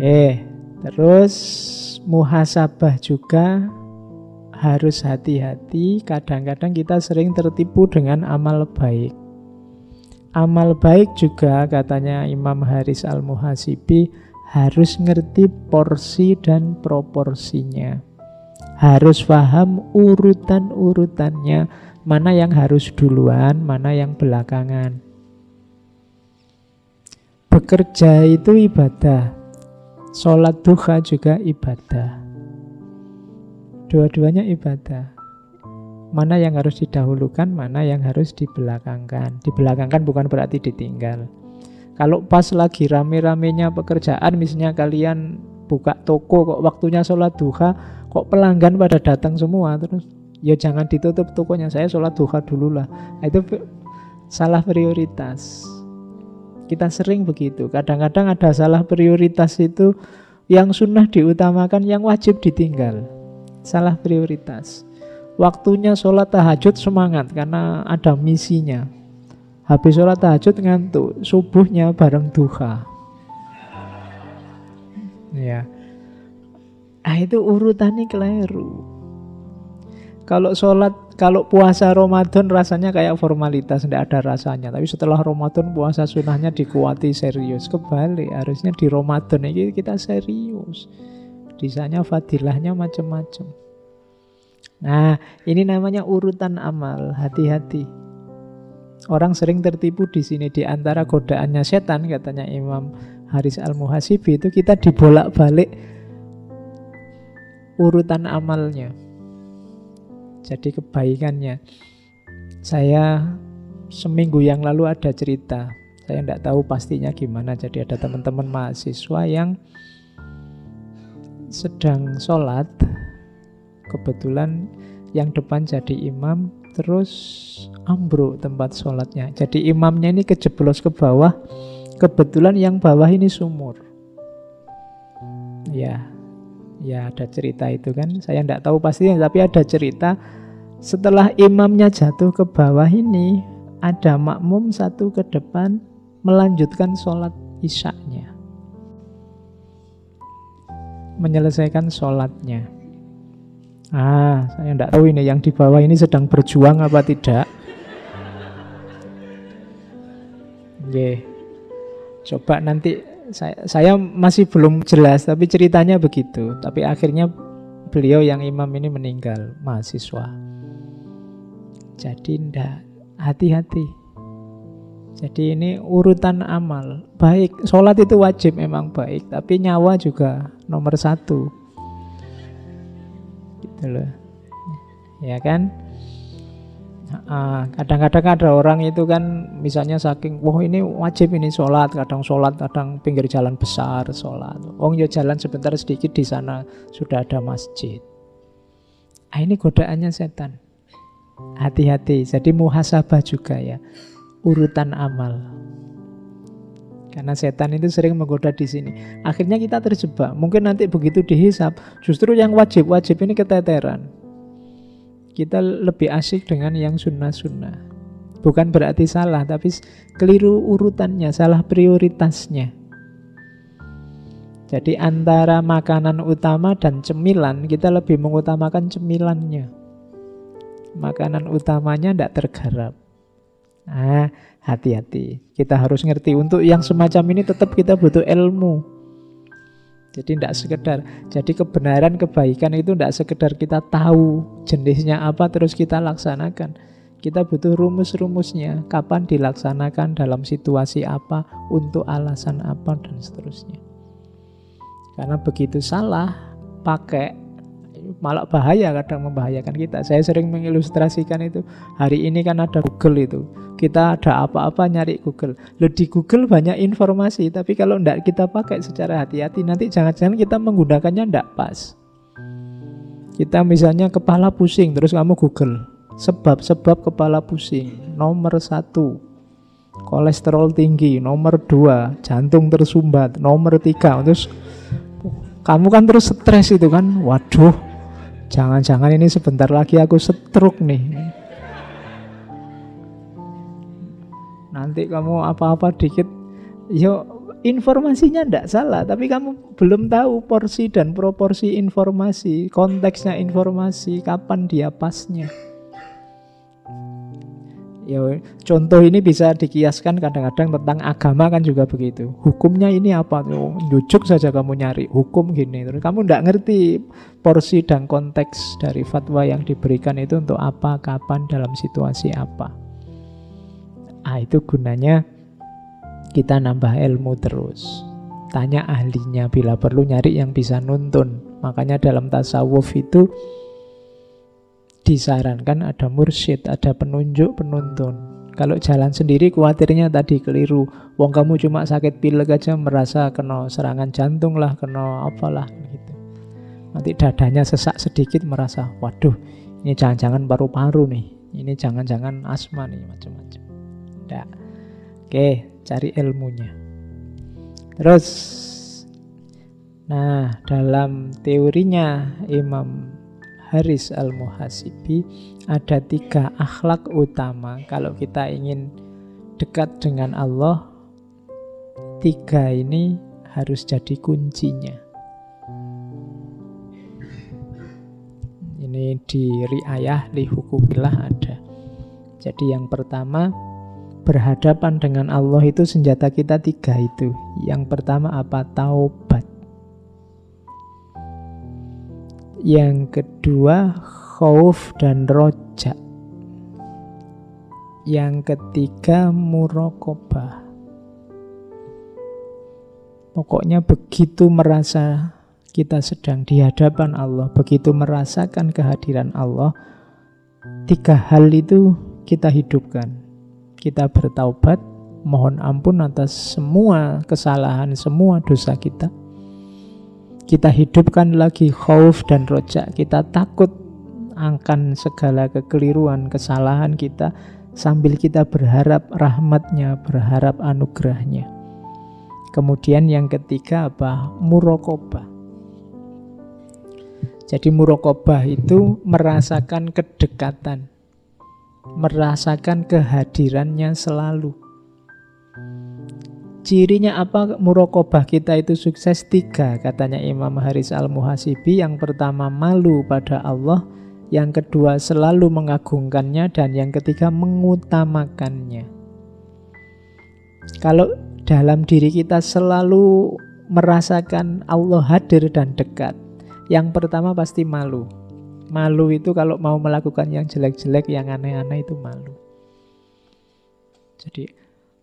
Oke, terus muhasabah juga harus hati-hati. Kadang-kadang kita sering tertipu dengan amal baik. Amal baik juga katanya Imam Haris Al-Muhasibi harus ngerti porsi dan proporsinya. Harus paham urutan-urutannya, mana yang harus duluan, mana yang belakangan. Bekerja itu ibadah, sholat duha juga ibadah. Dua-duanya ibadah. Mana yang harus didahulukan, mana yang harus dibelakangkan. Dibelakangkan bukan berarti ditinggal. Kalau pas lagi rame-ramenya pekerjaan, misalnya kalian buka toko kok waktunya sholat duha, kok pelanggan pada datang semua, terus ya jangan ditutup tokonya, saya sholat duha dulu lah. Nah, itu salah prioritas. Kita sering begitu. Kadang-kadang ada salah prioritas itu yang sunnah diutamakan, yang wajib ditinggal. Salah prioritas. Waktunya sholat tahajud semangat karena ada misinya. Habis sholat tahajud ngantuk, subuhnya bareng duha. Ya. Ah itu urutannya keliru. Kalau sholat, kalau puasa Ramadan rasanya kayak formalitas, tidak ada rasanya. Tapi setelah Ramadan puasa sunnahnya dikuati serius. Kebalik, harusnya di Ramadan ini kita serius. Disanya fadilahnya macam-macam. Nah, ini namanya urutan amal. Hati-hati. Orang sering tertipu di sini di antara godaannya setan katanya Imam Haris Al-Muhasibi itu kita dibolak-balik urutan amalnya. Jadi kebaikannya. Saya seminggu yang lalu ada cerita. Saya tidak tahu pastinya gimana. Jadi ada teman-teman mahasiswa yang sedang sholat kebetulan yang depan jadi imam terus ambruk tempat sholatnya jadi imamnya ini kejeblos ke bawah kebetulan yang bawah ini sumur ya ya ada cerita itu kan saya tidak tahu pastinya tapi ada cerita setelah imamnya jatuh ke bawah ini ada makmum satu ke depan melanjutkan sholat isyaknya menyelesaikan sholatnya Ah, saya tidak tahu ini yang di bawah ini sedang berjuang apa tidak. Oke. Coba nanti saya, saya masih belum jelas tapi ceritanya begitu. Tapi akhirnya beliau yang imam ini meninggal mahasiswa. Jadi ndak hati-hati. Jadi ini urutan amal. Baik, sholat itu wajib memang baik, tapi nyawa juga nomor satu gitu loh ya kan kadang-kadang ada orang itu kan misalnya saking wah ini wajib ini sholat kadang sholat kadang pinggir jalan besar sholat oh ya jalan sebentar sedikit di sana sudah ada masjid ah, ini godaannya setan hati-hati jadi muhasabah juga ya urutan amal karena setan itu sering menggoda di sini. Akhirnya kita terjebak. Mungkin nanti begitu dihisap, justru yang wajib-wajib ini keteteran. Kita lebih asik dengan yang sunnah-sunnah. Bukan berarti salah, tapi keliru urutannya, salah prioritasnya. Jadi antara makanan utama dan cemilan, kita lebih mengutamakan cemilannya. Makanan utamanya tidak tergarap. Nah, hati-hati. Kita harus ngerti untuk yang semacam ini tetap kita butuh ilmu. Jadi tidak sekedar, jadi kebenaran kebaikan itu tidak sekedar kita tahu jenisnya apa terus kita laksanakan. Kita butuh rumus-rumusnya, kapan dilaksanakan, dalam situasi apa, untuk alasan apa, dan seterusnya. Karena begitu salah, pakai malah bahaya kadang membahayakan kita. Saya sering mengilustrasikan itu. Hari ini kan ada Google itu. Kita ada apa-apa nyari Google. Lo di Google banyak informasi, tapi kalau tidak kita pakai secara hati-hati nanti jangan-jangan kita menggunakannya tidak pas. Kita misalnya kepala pusing, terus kamu Google sebab-sebab kepala pusing. Nomor satu, kolesterol tinggi. Nomor dua, jantung tersumbat. Nomor tiga, terus kamu kan terus stres itu kan. Waduh, Jangan-jangan ini sebentar lagi aku setruk nih. Nanti kamu apa-apa dikit, yuk informasinya tidak salah, tapi kamu belum tahu porsi dan proporsi informasi, konteksnya informasi, kapan dia pasnya. Ya, contoh ini bisa dikiaskan kadang-kadang tentang agama kan juga begitu. Hukumnya ini apa? tuh? Jujuk saja kamu nyari hukum gini. Terus kamu tidak ngerti porsi dan konteks dari fatwa yang diberikan itu untuk apa, kapan, dalam situasi apa. Ah, itu gunanya kita nambah ilmu terus. Tanya ahlinya bila perlu nyari yang bisa nuntun. Makanya dalam tasawuf itu disarankan ada mursyid, ada penunjuk, penuntun. Kalau jalan sendiri khawatirnya tadi keliru. Wong kamu cuma sakit pilek aja merasa kena serangan jantung lah, kena apalah gitu. Nanti dadanya sesak sedikit merasa, waduh, ini jangan-jangan paru-paru nih. Ini jangan-jangan asma nih macam-macam. Tidak. Oke, cari ilmunya. Terus Nah, dalam teorinya Imam Haris Al-Muhasibi ada tiga akhlak utama. Kalau kita ingin dekat dengan Allah tiga ini harus jadi kuncinya. Ini di riayah li hukumillah ada. Jadi yang pertama berhadapan dengan Allah itu senjata kita tiga itu. Yang pertama apa? Taubat Yang kedua, khauf dan rojak. Yang ketiga, murokobah. Pokoknya begitu merasa kita sedang di hadapan Allah, begitu merasakan kehadiran Allah, tiga hal itu kita hidupkan. Kita bertaubat, mohon ampun atas semua kesalahan, semua dosa kita kita hidupkan lagi khauf dan rojak. Kita takut akan segala kekeliruan, kesalahan kita sambil kita berharap rahmatnya, berharap anugerahnya. Kemudian yang ketiga apa? Murokobah. Jadi murokobah itu merasakan kedekatan, merasakan kehadirannya selalu. Cirinya apa? Murokobah kita itu sukses tiga katanya Imam Haris Al-Muhasibi. Yang pertama malu pada Allah. Yang kedua selalu mengagungkannya. Dan yang ketiga mengutamakannya. Kalau dalam diri kita selalu merasakan Allah hadir dan dekat Yang pertama pasti malu. Malu itu kalau mau melakukan yang jelek-jelek, yang aneh-aneh itu malu. Jadi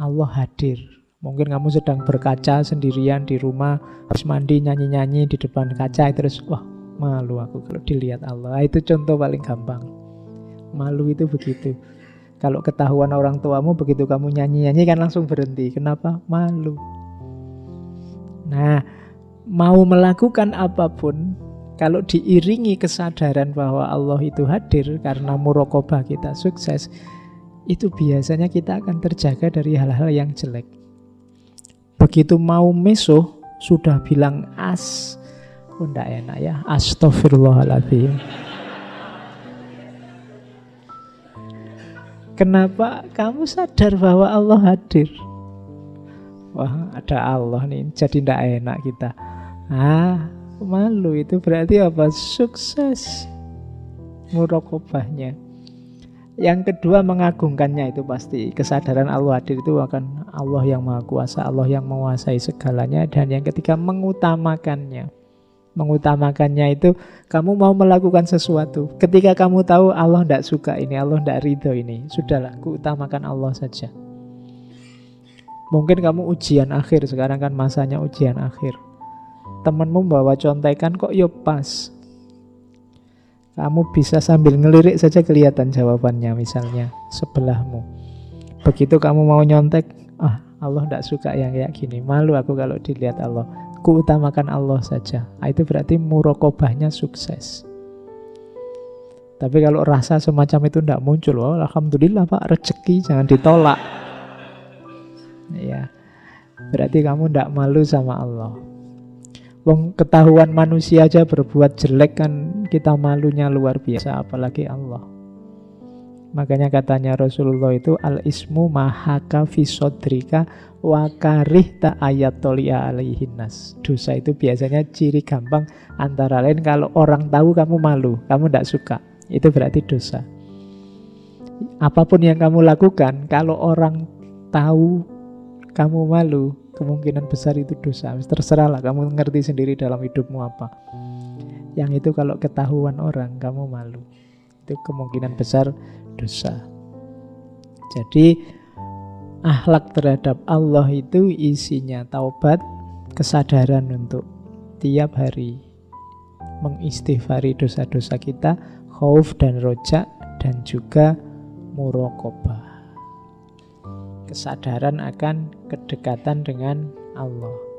Allah hadir Mungkin kamu sedang berkaca sendirian di rumah, harus mandi nyanyi-nyanyi di depan kaca, terus wah malu aku kalau dilihat Allah. Ah, itu contoh paling gampang. Malu itu begitu. Kalau ketahuan orang tuamu begitu kamu nyanyi-nyanyi kan langsung berhenti. Kenapa? Malu. Nah, mau melakukan apa pun kalau diiringi kesadaran bahwa Allah itu hadir karena murokobah kita sukses, itu biasanya kita akan terjaga dari hal-hal yang jelek. Begitu mau meso sudah bilang as. Oh, enak ya. Astagfirullahaladzim. Kenapa kamu sadar bahwa Allah hadir? Wah, ada Allah nih. Jadi tidak enak kita. Ah, malu itu berarti apa? Sukses murokobahnya. Yang kedua mengagungkannya itu pasti kesadaran Allah hadir itu akan Allah yang maha kuasa, Allah yang menguasai segalanya dan yang ketiga mengutamakannya. Mengutamakannya itu kamu mau melakukan sesuatu. Ketika kamu tahu Allah tidak suka ini, Allah tidak ridho ini, sudahlah, kuutamakan Allah saja. Mungkin kamu ujian akhir, sekarang kan masanya ujian akhir. Temanmu bawa contekan kok yo pas, kamu bisa sambil ngelirik saja kelihatan jawabannya misalnya sebelahmu. Begitu kamu mau nyontek, ah Allah tidak suka yang kayak gini. Malu aku kalau dilihat Allah. Ku utamakan Allah saja. Ah, itu berarti murokobahnya sukses. Tapi kalau rasa semacam itu tidak muncul, oh, alhamdulillah Pak, rezeki jangan ditolak. Ya, berarti kamu tidak malu sama Allah. Wong ketahuan manusia aja berbuat jelek kan kita malunya luar biasa apalagi Allah. Makanya katanya Rasulullah itu al-ismu mahaka fisodrika wakarih ayat tolia alaihinas. Dosa itu biasanya ciri gampang antara lain kalau orang tahu kamu malu, kamu tidak suka. Itu berarti dosa. Apa pun yang kamu lakukan, kalau orang tahu kamu malu, kemungkinan besar itu dosa. Terserahlah kamu ngerti sendiri dalam hidupmu apa. Yang itu kalau ketahuan orang, kamu malu. Itu kemungkinan besar dosa. Jadi akhlak terhadap Allah itu isinya taubat, kesadaran untuk tiap hari mengistighfari dosa-dosa kita, khauf dan rojak dan juga murokobah. Kesadaran akan kedekatan dengan Allah.